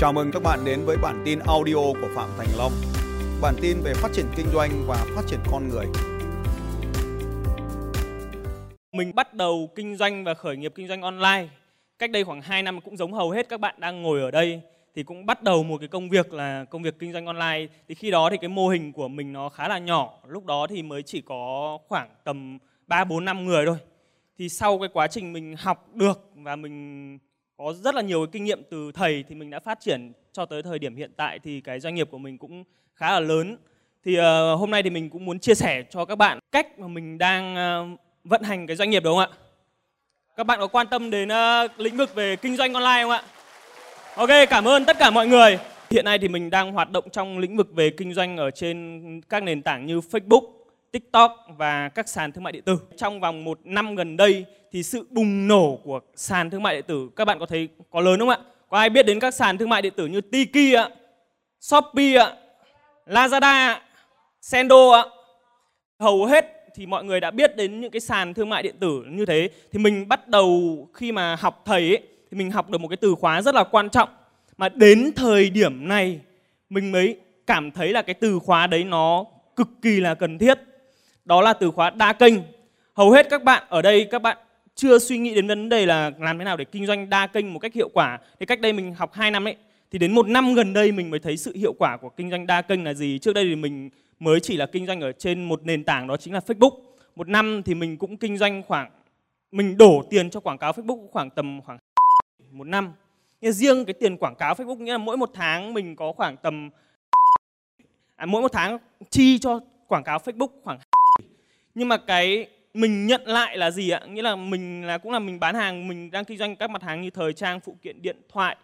Chào mừng các bạn đến với bản tin audio của Phạm Thành Long. Bản tin về phát triển kinh doanh và phát triển con người. Mình bắt đầu kinh doanh và khởi nghiệp kinh doanh online. Cách đây khoảng 2 năm cũng giống hầu hết các bạn đang ngồi ở đây, thì cũng bắt đầu một cái công việc là công việc kinh doanh online. Thì khi đó thì cái mô hình của mình nó khá là nhỏ. Lúc đó thì mới chỉ có khoảng tầm 3 4 5 người thôi. Thì sau cái quá trình mình học được và mình có rất là nhiều cái kinh nghiệm từ thầy thì mình đã phát triển cho tới thời điểm hiện tại thì cái doanh nghiệp của mình cũng khá là lớn. Thì uh, hôm nay thì mình cũng muốn chia sẻ cho các bạn cách mà mình đang uh, vận hành cái doanh nghiệp đúng không ạ? Các bạn có quan tâm đến uh, lĩnh vực về kinh doanh online không ạ? Ok, cảm ơn tất cả mọi người. Hiện nay thì mình đang hoạt động trong lĩnh vực về kinh doanh ở trên các nền tảng như Facebook, TikTok và các sàn thương mại điện tử. Trong vòng một năm gần đây thì sự bùng nổ của sàn thương mại điện tử các bạn có thấy có lớn không ạ? Có ai biết đến các sàn thương mại điện tử như Tiki ạ, Shopee ạ, Lazada ạ, Sendo ạ? Hầu hết thì mọi người đã biết đến những cái sàn thương mại điện tử như thế thì mình bắt đầu khi mà học thầy ấy, thì mình học được một cái từ khóa rất là quan trọng mà đến thời điểm này mình mới cảm thấy là cái từ khóa đấy nó cực kỳ là cần thiết đó là từ khóa đa kênh hầu hết các bạn ở đây các bạn chưa suy nghĩ đến vấn đề là làm thế nào để kinh doanh đa kênh một cách hiệu quả. Thì cách đây mình học 2 năm ấy thì đến một năm gần đây mình mới thấy sự hiệu quả của kinh doanh đa kênh là gì. Trước đây thì mình mới chỉ là kinh doanh ở trên một nền tảng đó chính là Facebook. Một năm thì mình cũng kinh doanh khoảng mình đổ tiền cho quảng cáo Facebook khoảng tầm khoảng một năm. Nhưng riêng cái tiền quảng cáo Facebook nghĩa là mỗi một tháng mình có khoảng tầm à, mỗi một tháng chi cho quảng cáo Facebook khoảng nhưng mà cái mình nhận lại là gì ạ? Nghĩa là mình là cũng là mình bán hàng mình đang kinh doanh các mặt hàng như thời trang phụ kiện điện thoại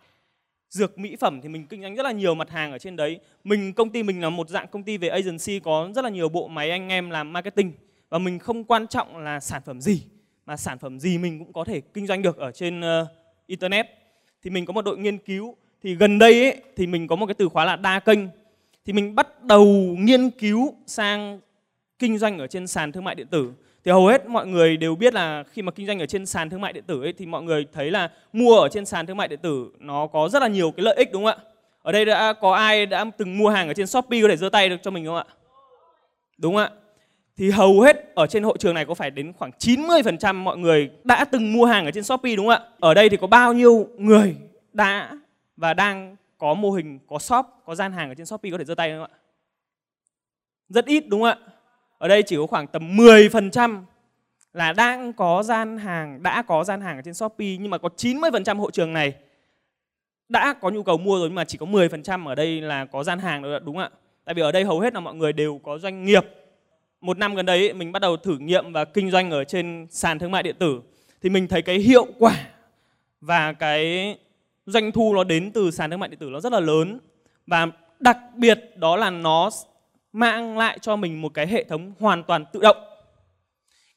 dược mỹ phẩm thì mình kinh doanh rất là nhiều mặt hàng ở trên đấy. Mình công ty mình là một dạng công ty về agency có rất là nhiều bộ máy anh em làm marketing. Và mình không quan trọng là sản phẩm gì mà sản phẩm gì mình cũng có thể kinh doanh được ở trên uh, internet. Thì mình có một đội nghiên cứu. Thì gần đây ấy, thì mình có một cái từ khóa là đa kênh. Thì mình bắt đầu nghiên cứu sang kinh doanh ở trên sàn thương mại điện tử thì hầu hết mọi người đều biết là khi mà kinh doanh ở trên sàn thương mại điện tử ấy, thì mọi người thấy là mua ở trên sàn thương mại điện tử nó có rất là nhiều cái lợi ích đúng không ạ ở đây đã có ai đã từng mua hàng ở trên shopee có thể giơ tay được cho mình không ạ đúng không ạ thì hầu hết ở trên hội trường này có phải đến khoảng 90% mọi người đã từng mua hàng ở trên Shopee đúng không ạ? Ở đây thì có bao nhiêu người đã và đang có mô hình, có shop, có gian hàng ở trên Shopee có thể giơ tay không ạ? Rất ít đúng không ạ? Ở đây chỉ có khoảng tầm 10% là đang có gian hàng, đã có gian hàng ở trên Shopee nhưng mà có 90% hộ trường này đã có nhu cầu mua rồi nhưng mà chỉ có 10% ở đây là có gian hàng rồi đúng không ạ? Tại vì ở đây hầu hết là mọi người đều có doanh nghiệp một năm gần đây mình bắt đầu thử nghiệm và kinh doanh ở trên sàn thương mại điện tử thì mình thấy cái hiệu quả và cái doanh thu nó đến từ sàn thương mại điện tử nó rất là lớn và đặc biệt đó là nó mang lại cho mình một cái hệ thống hoàn toàn tự động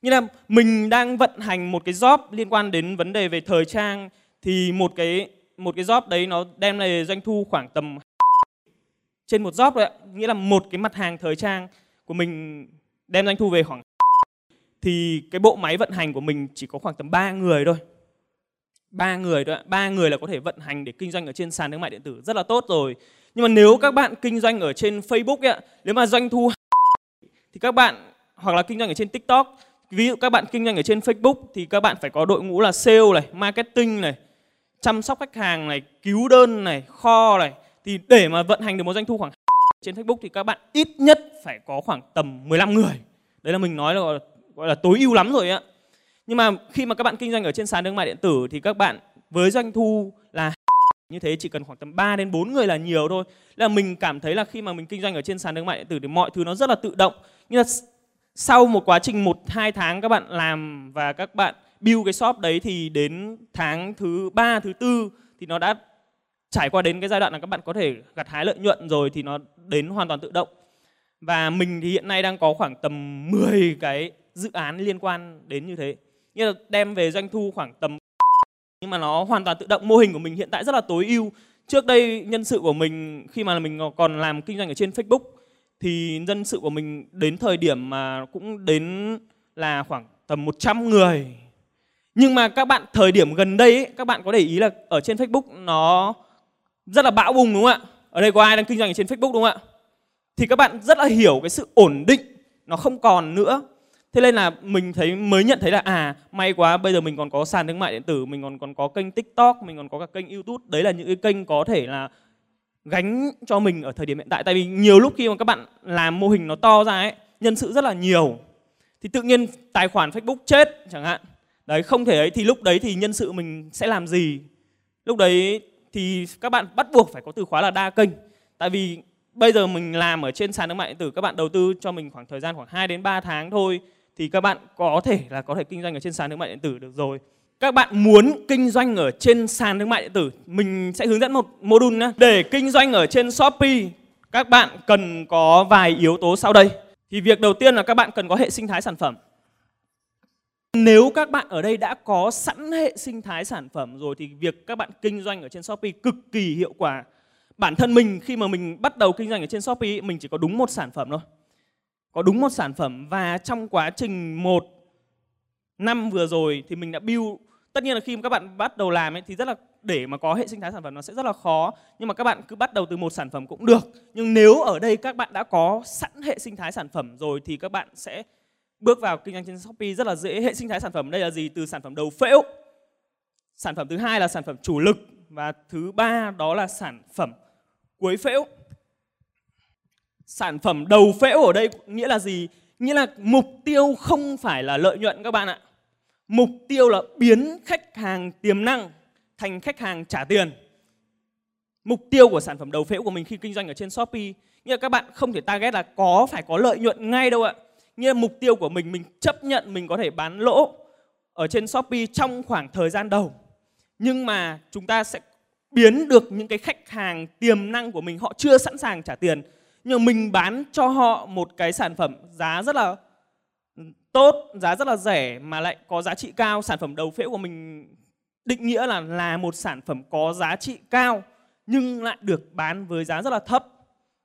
như là mình đang vận hành một cái job liên quan đến vấn đề về thời trang thì một cái một cái job đấy nó đem lại doanh thu khoảng tầm trên một job rồi ạ nghĩa là một cái mặt hàng thời trang của mình đem doanh thu về khoảng thì cái bộ máy vận hành của mình chỉ có khoảng tầm 3 người thôi. ba người thôi, ba người là có thể vận hành để kinh doanh ở trên sàn thương mại điện tử rất là tốt rồi. Nhưng mà nếu các bạn kinh doanh ở trên Facebook ấy, nếu mà doanh thu thì các bạn hoặc là kinh doanh ở trên TikTok, ví dụ các bạn kinh doanh ở trên Facebook thì các bạn phải có đội ngũ là sale này, marketing này, chăm sóc khách hàng này, cứu đơn này, kho này thì để mà vận hành được một doanh thu khoảng trên Facebook thì các bạn ít nhất phải có khoảng tầm 15 người. Đấy là mình nói là gọi là tối ưu lắm rồi ạ. Nhưng mà khi mà các bạn kinh doanh ở trên sàn thương mại điện tử thì các bạn với doanh thu là như thế chỉ cần khoảng tầm 3 đến 4 người là nhiều thôi. Là mình cảm thấy là khi mà mình kinh doanh ở trên sàn thương mại điện tử thì mọi thứ nó rất là tự động. Nhưng là sau một quá trình 1 2 tháng các bạn làm và các bạn build cái shop đấy thì đến tháng thứ 3 thứ tư thì nó đã trải qua đến cái giai đoạn là các bạn có thể gặt hái lợi nhuận rồi thì nó đến hoàn toàn tự động và mình thì hiện nay đang có khoảng tầm 10 cái dự án liên quan đến như thế như là đem về doanh thu khoảng tầm nhưng mà nó hoàn toàn tự động mô hình của mình hiện tại rất là tối ưu. Trước đây nhân sự của mình khi mà mình còn làm kinh doanh ở trên Facebook thì nhân sự của mình đến thời điểm mà cũng đến là khoảng tầm 100 người. Nhưng mà các bạn thời điểm gần đây ấy, các bạn có để ý là ở trên Facebook nó rất là bão bùng đúng không ạ? Ở đây có ai đang kinh doanh ở trên Facebook đúng không ạ? Thì các bạn rất là hiểu cái sự ổn định nó không còn nữa thế nên là mình thấy, mới nhận thấy là à may quá, bây giờ mình còn có sàn thương mại điện tử, mình còn còn có kênh tiktok, mình còn có cả kênh youtube. Đấy là những cái kênh có thể là gánh cho mình ở thời điểm hiện tại. Tại vì nhiều lúc khi mà các bạn làm mô hình nó to ra ấy, nhân sự rất là nhiều. Thì tự nhiên tài khoản facebook chết chẳng hạn. Đấy, không thể ấy, thì lúc đấy thì nhân sự mình sẽ làm gì? Lúc đấy thì các bạn bắt buộc phải có từ khóa là đa kênh. Tại vì bây giờ mình làm ở trên sàn thương mại điện tử, các bạn đầu tư cho mình khoảng thời gian khoảng 2 đến 3 tháng thôi thì các bạn có thể là có thể kinh doanh ở trên sàn thương mại điện tử, được rồi các bạn muốn kinh doanh ở trên sàn thương mại điện tử, mình sẽ hướng dẫn một module nhé để kinh doanh ở trên shopee, các bạn cần có vài yếu tố sau đây thì việc đầu tiên là các bạn cần có hệ sinh thái sản phẩm nếu các bạn ở đây đã có sẵn hệ sinh thái sản phẩm rồi thì việc các bạn kinh doanh ở trên Shopee cực kỳ hiệu quả. Bản thân mình, khi mà mình bắt đầu kinh doanh ở trên Shopee, mình chỉ có đúng một sản phẩm thôi. Có đúng một sản phẩm và trong quá trình một năm vừa rồi thì mình đã build tất nhiên là khi mà các bạn bắt đầu làm ấy thì rất là, để mà có hệ sinh thái sản phẩm nó sẽ rất là khó nhưng mà các bạn cứ bắt đầu từ một sản phẩm cũng được nhưng nếu ở đây các bạn đã có sẵn hệ sinh thái sản phẩm rồi thì các bạn sẽ bước vào kinh doanh trên Shopee rất là dễ. Hệ sinh thái sản phẩm đây là gì? Từ sản phẩm đầu phễu. Sản phẩm thứ hai là sản phẩm chủ lực và thứ ba đó là sản phẩm cuối phễu. Sản phẩm đầu phễu ở đây nghĩa là gì? Nghĩa là mục tiêu không phải là lợi nhuận các bạn ạ. Mục tiêu là biến khách hàng tiềm năng thành khách hàng trả tiền. Mục tiêu của sản phẩm đầu phễu của mình khi kinh doanh ở trên Shopee, nghĩa là các bạn không thể target là có phải có lợi nhuận ngay đâu ạ nghĩa là mục tiêu của mình mình chấp nhận mình có thể bán lỗ ở trên Shopee trong khoảng thời gian đầu. Nhưng mà chúng ta sẽ biến được những cái khách hàng tiềm năng của mình, họ chưa sẵn sàng trả tiền nhưng mình bán cho họ một cái sản phẩm giá rất là tốt, giá rất là rẻ mà lại có giá trị cao. Sản phẩm đầu phễu của mình định nghĩa là là một sản phẩm có giá trị cao nhưng lại được bán với giá rất là thấp.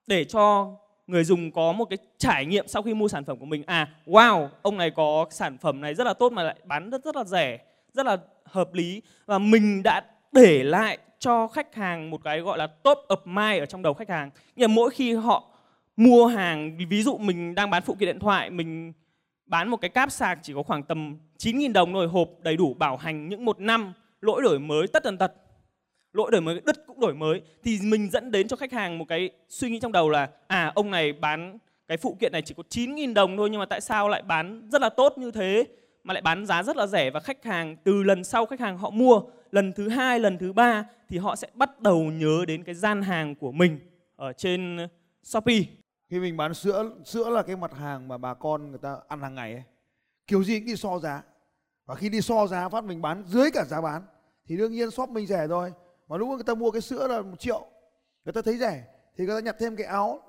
Để cho người dùng có một cái trải nghiệm sau khi mua sản phẩm của mình à wow ông này có sản phẩm này rất là tốt mà lại bán rất rất là rẻ rất là hợp lý. Và mình đã để lại cho khách hàng một cái gọi là top of mind ở trong đầu khách hàng. Nghĩa là mỗi khi họ mua hàng. Ví dụ mình đang bán phụ kiện điện thoại, mình bán một cái cáp sạc chỉ có khoảng tầm 9.000 đồng thôi, hộp đầy đủ bảo hành những một năm, lỗi đổi mới tất tần tật. Lỗi đổi mới, đứt cũng đổi mới. Thì mình dẫn đến cho khách hàng một cái suy nghĩ trong đầu là à ông này bán cái phụ kiện này chỉ có 9.000 đồng thôi, nhưng mà tại sao lại bán rất là tốt như thế, mà lại bán giá rất là rẻ và khách hàng, từ lần sau khách hàng họ mua, lần thứ hai, lần thứ ba thì họ sẽ bắt đầu nhớ đến cái gian hàng của mình ở trên Shopee khi mình bán sữa sữa là cái mặt hàng mà bà con người ta ăn hàng ngày ấy. Kiểu gì cũng đi so giá. Và khi đi so giá, phát mình bán dưới cả giá bán, thì đương nhiên shop mình rẻ rồi. Mà lúc người ta mua cái sữa là một triệu, người ta thấy rẻ, thì người ta nhặt thêm cái áo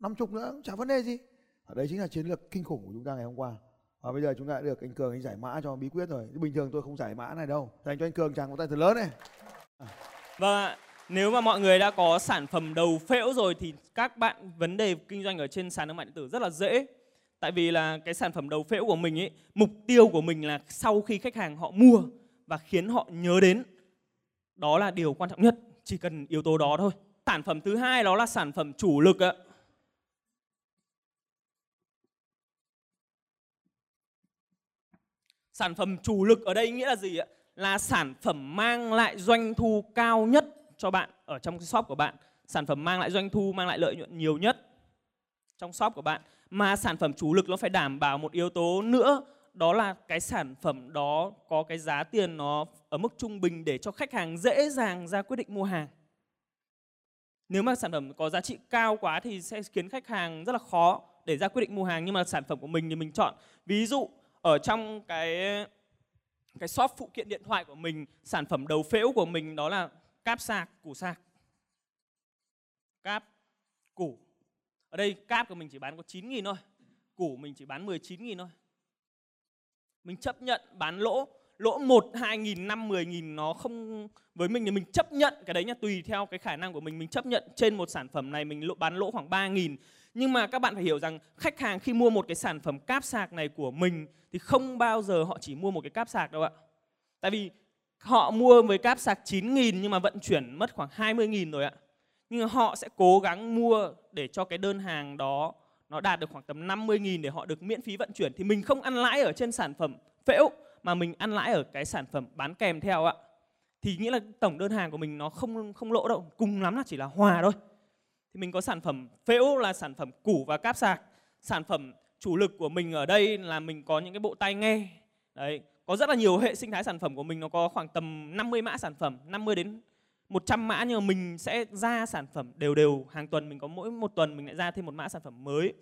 năm chục nữa chả vấn đề gì. Ở đấy chính là chiến lược kinh khủng của chúng ta ngày hôm qua. Và bây giờ chúng ta đã được anh cường anh giải mã cho bí quyết rồi. Bình thường tôi không giải mã này đâu. Dành cho anh cường, chàng có tay thật lớn này. Và nếu mà mọi người đã có sản phẩm đầu phễu rồi thì các bạn vấn đề kinh doanh ở trên sàn thương mại điện tử rất là dễ tại vì là cái sản phẩm đầu phễu của mình ấy mục tiêu của mình là sau khi khách hàng họ mua và khiến họ nhớ đến đó là điều quan trọng nhất, chỉ cần yếu tố đó thôi. Sản phẩm thứ hai đó là sản phẩm chủ lực ạ. Sản phẩm chủ lực ở đây nghĩa là gì ạ? Là sản phẩm mang lại doanh thu cao nhất cho bạn ở trong cái shop của bạn. Sản phẩm mang lại doanh thu, mang lại lợi nhuận nhiều nhất trong shop của bạn. Mà sản phẩm chủ lực nó phải đảm bảo một yếu tố nữa đó là cái sản phẩm đó có cái giá tiền nó ở mức trung bình để cho khách hàng dễ dàng ra quyết định mua hàng. Nếu mà sản phẩm có giá trị cao quá thì sẽ khiến khách hàng rất là khó để ra quyết định mua hàng nhưng mà sản phẩm của mình thì mình chọn ví dụ ở trong cái cái shop phụ kiện điện thoại của mình sản phẩm đầu phễu của mình đó là cáp sạc củ sạc cáp củ. Ở đây cáp của mình chỉ bán có 9.000 thôi. Củ mình chỉ bán 19.000 thôi. Mình chấp nhận bán lỗ lỗ 1, 2 nghìn, 5, 10 nghìn nó không với mình thì mình chấp nhận cái đấy nha. Tùy theo cái khả năng của mình mình chấp nhận trên một sản phẩm này mình bán lỗ khoảng 3 nghìn. Nhưng mà các bạn phải hiểu rằng khách hàng khi mua một cái sản phẩm cáp sạc này của mình thì không bao giờ họ chỉ mua một cái cáp sạc đâu ạ. Tại vì họ mua với cáp sạc 9.000 nhưng mà vận chuyển mất khoảng 20.000 rồi ạ. Nhưng họ sẽ cố gắng mua để cho cái đơn hàng đó nó đạt được khoảng tầm 50.000 để họ được miễn phí vận chuyển thì mình không ăn lãi ở trên sản phẩm phễu mà mình ăn lãi ở cái sản phẩm bán kèm theo ạ. Thì nghĩa là tổng đơn hàng của mình nó không không lỗ đâu, cùng lắm là chỉ là hòa thôi. Thì mình có sản phẩm phễu là sản phẩm củ và cáp sạc. Sản phẩm chủ lực của mình ở đây là mình có những cái bộ tai nghe. Đấy, có rất là nhiều hệ sinh thái sản phẩm của mình nó có khoảng tầm 50 mã sản phẩm, 50 đến 100 mã nhưng mà mình sẽ ra sản phẩm đều đều hàng tuần mình có mỗi một tuần mình lại ra thêm một mã sản phẩm mới.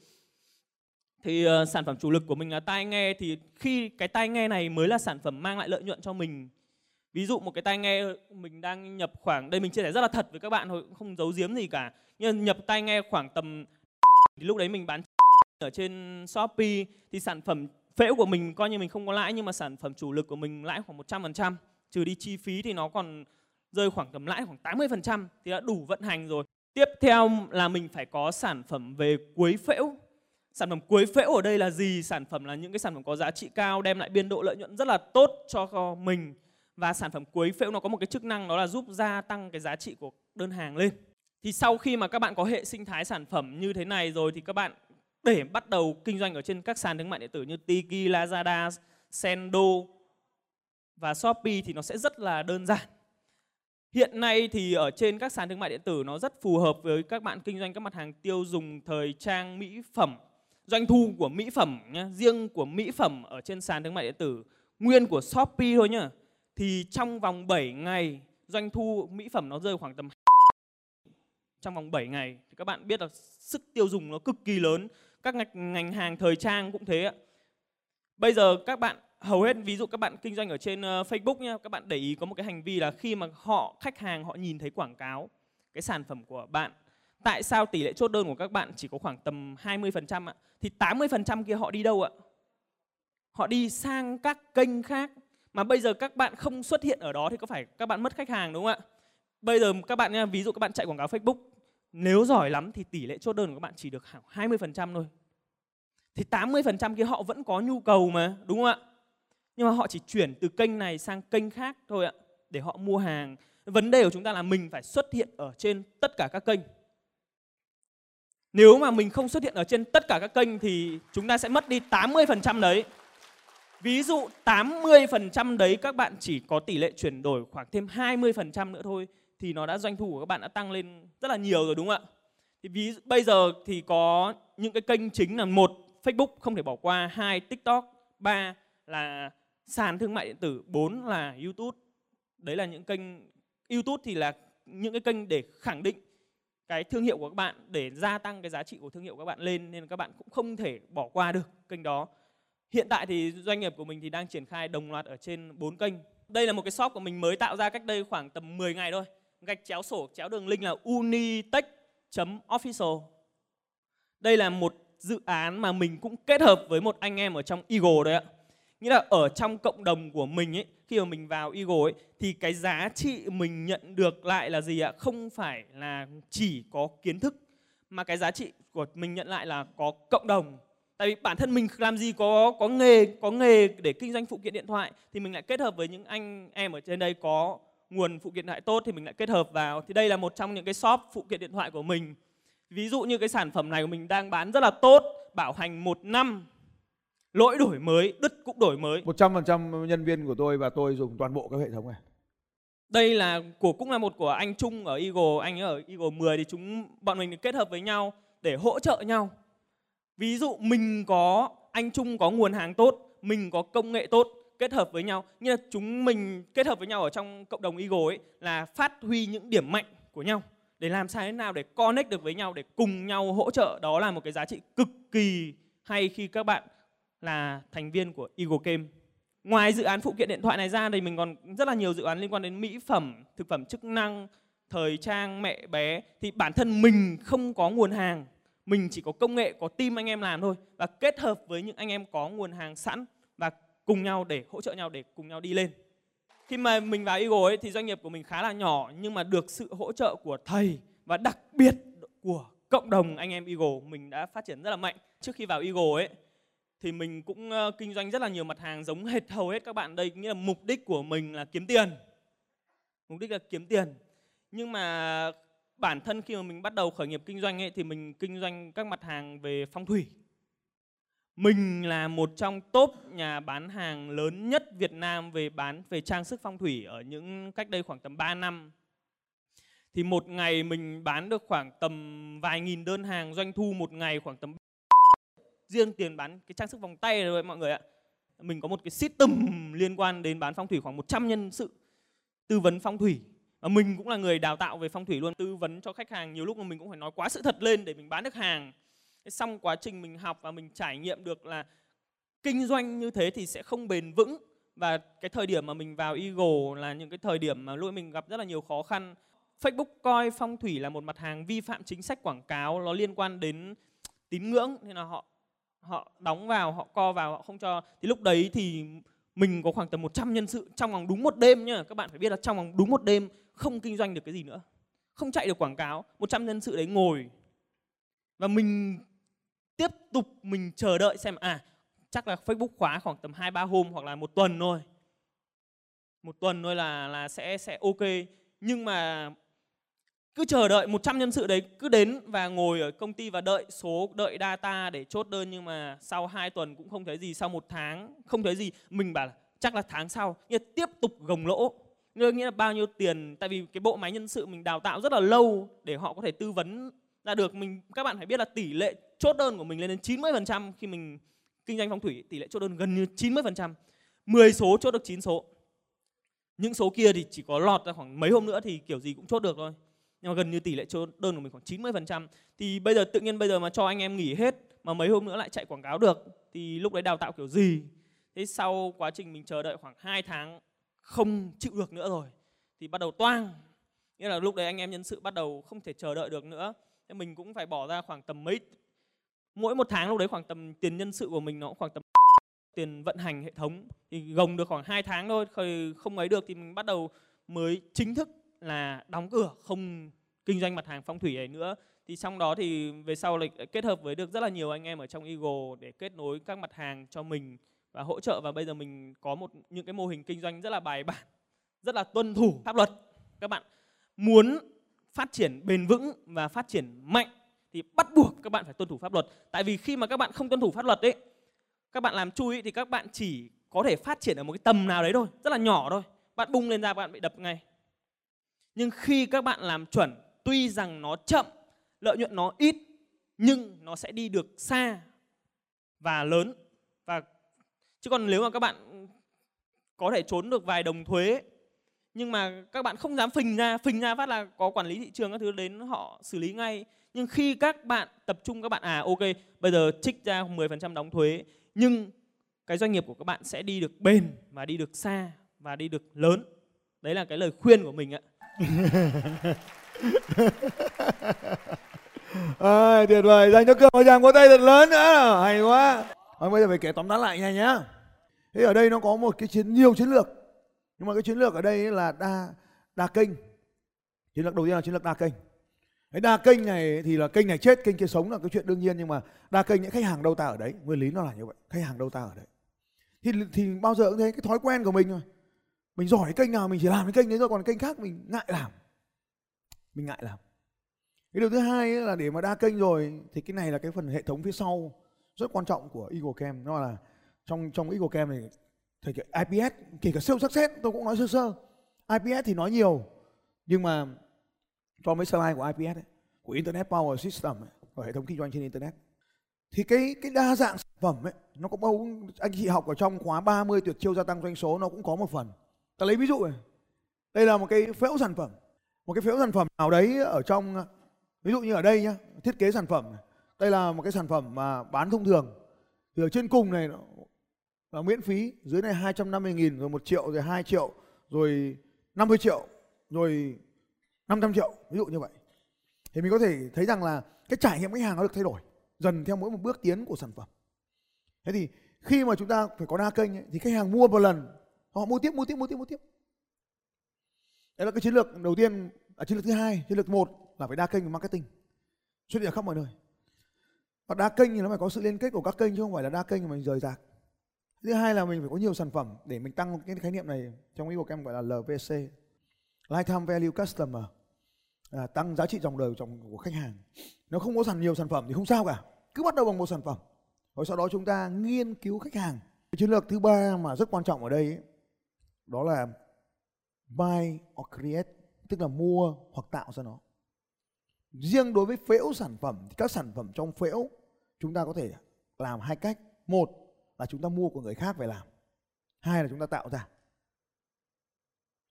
Thì uh, sản phẩm chủ lực của mình là tai nghe thì khi cái tai nghe này mới là sản phẩm mang lại lợi nhuận cho mình. Ví dụ một cái tai nghe mình đang nhập khoảng đây mình chia sẻ rất là thật với các bạn thôi, không giấu giếm gì cả. Nhưng nhập tai nghe khoảng tầm thì lúc đấy mình bán ở trên Shopee thì sản phẩm phễu của mình coi như mình không có lãi nhưng mà sản phẩm chủ lực của mình lãi khoảng 100%, trừ đi chi phí thì nó còn rơi khoảng tầm lãi khoảng 80% thì đã đủ vận hành rồi. Tiếp theo là mình phải có sản phẩm về cuối phễu. Sản phẩm cuối phễu ở đây là gì? Sản phẩm là những cái sản phẩm có giá trị cao đem lại biên độ lợi nhuận rất là tốt cho mình và sản phẩm cuối phễu nó có một cái chức năng đó là giúp gia tăng cái giá trị của đơn hàng lên. Thì sau khi mà các bạn có hệ sinh thái sản phẩm như thế này rồi thì các bạn để bắt đầu kinh doanh ở trên các sàn thương mại điện tử như Tiki, Lazada, Sendo và Shopee thì nó sẽ rất là đơn giản. Hiện nay thì ở trên các sàn thương mại điện tử nó rất phù hợp với các bạn kinh doanh các mặt hàng tiêu dùng thời trang mỹ phẩm. Doanh thu của mỹ phẩm nhá, riêng của mỹ phẩm ở trên sàn thương mại điện tử nguyên của Shopee thôi nhá. Thì trong vòng 7 ngày doanh thu mỹ phẩm nó rơi khoảng tầm trong vòng 7 ngày thì các bạn biết là sức tiêu dùng nó cực kỳ lớn các ngành hàng thời trang cũng thế ạ bây giờ các bạn hầu hết ví dụ các bạn kinh doanh ở trên uh, Facebook nhá, các bạn để ý có một cái hành vi là khi mà họ khách hàng họ nhìn thấy quảng cáo cái sản phẩm của bạn tại sao tỷ lệ chốt đơn của các bạn chỉ có khoảng tầm 20% ạ? Thì 80% kia họ đi đâu ạ? Họ đi sang các kênh khác mà bây giờ các bạn không xuất hiện ở đó thì có phải các bạn mất khách hàng đúng không ạ? Bây giờ các bạn nha, ví dụ các bạn chạy quảng cáo Facebook nếu giỏi lắm thì tỷ lệ chốt đơn của các bạn chỉ được khoảng 20% thôi. Thì 80% kia họ vẫn có nhu cầu mà, đúng không ạ? Nhưng mà họ chỉ chuyển từ kênh này sang kênh khác thôi ạ, để họ mua hàng. Vấn đề của chúng ta là mình phải xuất hiện ở trên tất cả các kênh. Nếu mà mình không xuất hiện ở trên tất cả các kênh thì chúng ta sẽ mất đi 80% đấy. Ví dụ 80% đấy các bạn chỉ có tỷ lệ chuyển đổi khoảng thêm 20% nữa thôi thì nó đã doanh thu của các bạn đã tăng lên rất là nhiều rồi đúng không ạ? Thì ví bây giờ thì có những cái kênh chính là một Facebook không thể bỏ qua, hai TikTok, ba là sàn thương mại điện tử, bốn là YouTube. Đấy là những kênh YouTube thì là những cái kênh để khẳng định cái thương hiệu của các bạn để gia tăng cái giá trị của thương hiệu của các bạn lên nên các bạn cũng không thể bỏ qua được kênh đó. Hiện tại thì doanh nghiệp của mình thì đang triển khai đồng loạt ở trên 4 kênh. Đây là một cái shop của mình mới tạo ra cách đây khoảng tầm 10 ngày thôi gạch chéo sổ chéo đường link là unitech.official. Đây là một dự án mà mình cũng kết hợp với một anh em ở trong Eagle đấy ạ. Nghĩa là ở trong cộng đồng của mình ấy, khi mà mình vào Eagle ấy, thì cái giá trị mình nhận được lại là gì ạ? Không phải là chỉ có kiến thức, mà cái giá trị của mình nhận lại là có cộng đồng. Tại vì bản thân mình làm gì có có nghề có nghề để kinh doanh phụ kiện điện thoại thì mình lại kết hợp với những anh em ở trên đây có nguồn phụ kiện điện thoại tốt thì mình lại kết hợp vào. Thì đây là một trong những cái shop phụ kiện điện thoại của mình. Ví dụ như cái sản phẩm này của mình đang bán rất là tốt bảo hành một năm lỗi đổi mới đứt cũng đổi mới. 100% nhân viên của tôi và tôi dùng toàn bộ các hệ thống này. Đây là của cũng là một của anh Trung ở Eagle. Anh ấy ở Eagle 10 thì chúng bọn mình kết hợp với nhau để hỗ trợ nhau. Ví dụ mình có anh Trung có nguồn hàng tốt mình có công nghệ tốt kết hợp với nhau. Như là chúng mình kết hợp với nhau ở trong cộng đồng Eagle ấy là phát huy những điểm mạnh của nhau để làm sao thế nào để connect được với nhau để cùng nhau hỗ trợ. Đó là một cái giá trị cực kỳ hay khi các bạn là thành viên của Eagle Game. Ngoài dự án phụ kiện điện thoại này ra thì mình còn rất là nhiều dự án liên quan đến mỹ phẩm, thực phẩm chức năng, thời trang mẹ bé. Thì bản thân mình không có nguồn hàng, mình chỉ có công nghệ, có team anh em làm thôi. Và kết hợp với những anh em có nguồn hàng sẵn và cùng nhau để hỗ trợ nhau để cùng nhau đi lên. Khi mà mình vào Eagle ấy, thì doanh nghiệp của mình khá là nhỏ nhưng mà được sự hỗ trợ của thầy và đặc biệt của cộng đồng anh em Eagle mình đã phát triển rất là mạnh. Trước khi vào Eagle ấy thì mình cũng ờ, kinh doanh rất là nhiều mặt hàng giống hệt hầu hết các bạn. Đây nghĩa là mục đích của mình là kiếm tiền. Mục đích là kiếm tiền. Nhưng mà bản thân khi mà mình bắt đầu khởi nghiệp kinh doanh ấy thì mình kinh doanh các mặt hàng về phong thủy mình là một trong top nhà bán hàng lớn nhất Việt Nam về bán về trang sức phong thủy ở những cách đây khoảng tầm 3 năm. Thì một ngày mình bán được khoảng tầm vài nghìn đơn hàng, doanh thu một ngày khoảng tầm riêng tiền bán cái trang sức vòng tay rồi mọi người ạ. Mình có một cái system liên quan đến bán phong thủy khoảng 100 nhân sự tư vấn phong thủy. Và mình cũng là người đào tạo về phong thủy luôn, tư vấn cho khách hàng nhiều lúc mà mình cũng phải nói quá sự thật lên để mình bán được hàng xong quá trình mình học và mình trải nghiệm được là kinh doanh như thế thì sẽ không bền vững. Và cái thời điểm mà mình vào Eagle là những cái thời điểm mà lúc mình gặp rất là nhiều khó khăn. Facebook coi phong thủy là một mặt hàng vi phạm chính sách quảng cáo, nó liên quan đến tín ngưỡng, nên là họ họ đóng vào, họ co vào, họ không cho. Thì lúc đấy thì mình có khoảng tầm 100 nhân sự trong vòng đúng một đêm nhá. Các bạn phải biết là trong vòng đúng một đêm không kinh doanh được cái gì nữa. Không chạy được quảng cáo 100 nhân sự đấy ngồi. Và mình tiếp tục mình chờ đợi xem à chắc là Facebook khóa khoảng tầm 2 3 hôm hoặc là một tuần thôi. Một tuần thôi là là sẽ sẽ ok. Nhưng mà cứ chờ đợi 100 nhân sự đấy cứ đến và ngồi ở công ty và đợi số đợi data để chốt đơn nhưng mà sau 2 tuần cũng không thấy gì, sau một tháng không thấy gì, mình bảo là chắc là tháng sau nhưng tiếp tục gồng lỗ. Nghĩa là bao nhiêu tiền tại vì cái bộ máy nhân sự mình đào tạo rất là lâu để họ có thể tư vấn là được mình, các bạn phải biết là tỷ lệ chốt đơn của mình lên đến 90% khi mình kinh doanh phong thủy, tỷ lệ chốt đơn gần như 90%. 10 số chốt được 9 số. Những số kia thì chỉ có lọt ra khoảng mấy hôm nữa thì kiểu gì cũng chốt được thôi. Nhưng mà gần như tỷ lệ chốt đơn của mình khoảng 90%. Thì bây giờ, tự nhiên bây giờ mà cho anh em nghỉ hết mà mấy hôm nữa lại chạy quảng cáo được, thì lúc đấy đào tạo kiểu gì? Thế sau quá trình mình chờ đợi khoảng 2 tháng, không chịu được nữa rồi, thì bắt đầu toang. Nghĩa là lúc đấy anh em nhân sự bắt đầu không thể chờ đợi được nữa Thế mình cũng phải bỏ ra khoảng tầm mấy, mỗi một tháng lúc đấy khoảng tầm tiền nhân sự của mình nó cũng khoảng tầm tiền vận hành hệ thống. Thì gồng được khoảng 2 tháng thôi khi không ấy được thì mình bắt đầu mới chính thức là đóng cửa, không kinh doanh mặt hàng phong thủy này nữa. Thì trong đó thì về sau lại kết hợp với được rất là nhiều anh em ở trong Eagle để kết nối các mặt hàng cho mình và hỗ trợ. Và bây giờ mình có một, những cái mô hình kinh doanh rất là bài bản, rất là tuân thủ pháp luật. Các bạn muốn phát triển bền vững và phát triển mạnh thì bắt buộc các bạn phải tuân thủ pháp luật. Tại vì khi mà các bạn không tuân thủ pháp luật ấy, các bạn làm chui thì các bạn chỉ có thể phát triển ở một cái tầm nào đấy thôi, rất là nhỏ thôi. Bạn bung lên ra bạn bị đập ngay. Nhưng khi các bạn làm chuẩn, tuy rằng nó chậm, lợi nhuận nó ít, nhưng nó sẽ đi được xa và lớn. Và chứ còn nếu mà các bạn có thể trốn được vài đồng thuế nhưng mà các bạn không dám phình ra phình ra phát là có quản lý thị trường các thứ đến họ xử lý ngay. Nhưng khi các bạn tập trung các bạn à ok bây giờ trích ra 10% đóng thuế nhưng cái doanh nghiệp của các bạn sẽ đi được bền và đi được xa và đi được lớn. Đấy là cái lời khuyên của mình ạ. À, tuyệt vời. Dành cho cường một tràng vỗ tay thật lớn nữa. Hay quá. Thôi bây giờ phải kể tóm tắt lại nha nhá. Thế ở đây nó có một cái chiến nhiều chiến lược nhưng mà cái chiến lược ở đây là đa đa kênh. Chiến lược đầu tiên là chiến lược đa kênh. Cái đa kênh này thì là kênh này chết, kênh kia sống là cái chuyện đương nhiên, nhưng mà đa kênh những khách hàng đâu ta ở đấy? Nguyên lý nó là như vậy, khách hàng đâu ta ở đấy? Thì thì bao giờ cũng thế, cái thói quen của mình rồi mình giỏi cái kênh nào mình chỉ làm cái kênh đấy thôi, còn kênh khác mình ngại làm. Mình ngại làm. Cái điều thứ hai là để mà đa kênh rồi, thì cái này là cái phần hệ thống phía sau rất quan trọng của Eagle Cam. Nó là trong trong Eagle Cam này thì cái IPS kể cả siêu success tôi cũng nói sơ sơ. IPS thì nói nhiều nhưng mà cho mấy slide của IPS ấy, của Internet Power System ấy, của hệ thống kinh doanh trên Internet. Thì cái cái đa dạng sản phẩm ấy nó cũng bao anh chị học ở trong khóa 30 tuyệt chiêu gia tăng doanh số nó cũng có một phần. Ta lấy ví dụ này đây là một cái phễu sản phẩm. Một cái phễu sản phẩm nào đấy ở trong ví dụ như ở đây nhá thiết kế sản phẩm đây là một cái sản phẩm mà bán thông thường. Thì ở trên cùng này và miễn phí dưới này 250 nghìn rồi 1 triệu rồi 2 triệu rồi 50 triệu rồi 500 triệu ví dụ như vậy. Thì mình có thể thấy rằng là cái trải nghiệm khách hàng nó được thay đổi dần theo mỗi một bước tiến của sản phẩm. Thế thì khi mà chúng ta phải có đa kênh ấy, thì khách hàng mua một lần họ mua tiếp mua tiếp mua tiếp mua tiếp. Đấy là cái chiến lược đầu tiên à, chiến lược thứ hai chiến lược một là phải đa kênh và marketing xuất hiện khắp mọi nơi. Và đa kênh thì nó phải có sự liên kết của các kênh chứ không phải là đa kênh mà mình rời rạc thứ hai là mình phải có nhiều sản phẩm để mình tăng cái khái niệm này trong Eagle Camp gọi là LVC lifetime value customer à, tăng giá trị dòng đời trong của khách hàng. Nó không có sản nhiều sản phẩm thì không sao cả. Cứ bắt đầu bằng một sản phẩm. Rồi sau đó chúng ta nghiên cứu khách hàng. Chiến lược thứ ba mà rất quan trọng ở đây ấy, đó là buy or create tức là mua hoặc tạo ra nó. Riêng đối với phễu sản phẩm thì các sản phẩm trong phễu chúng ta có thể làm hai cách. Một là chúng ta mua của người khác về làm. Hai là chúng ta tạo ra.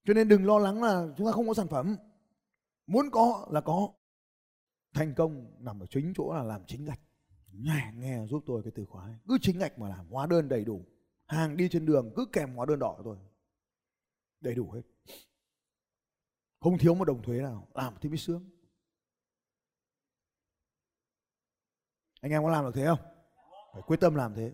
Cho nên đừng lo lắng là chúng ta không có sản phẩm. Muốn có là có. Thành công nằm ở chính chỗ là làm chính ngạch nghe nghe giúp tôi cái từ khóa ấy. cứ chính ngạch mà làm, hóa đơn đầy đủ. Hàng đi trên đường cứ kèm hóa đơn đỏ thôi đầy đủ hết. Không thiếu một đồng thuế nào. Làm thì mới sướng. Anh em có làm được thế không? Phải quyết tâm làm thế.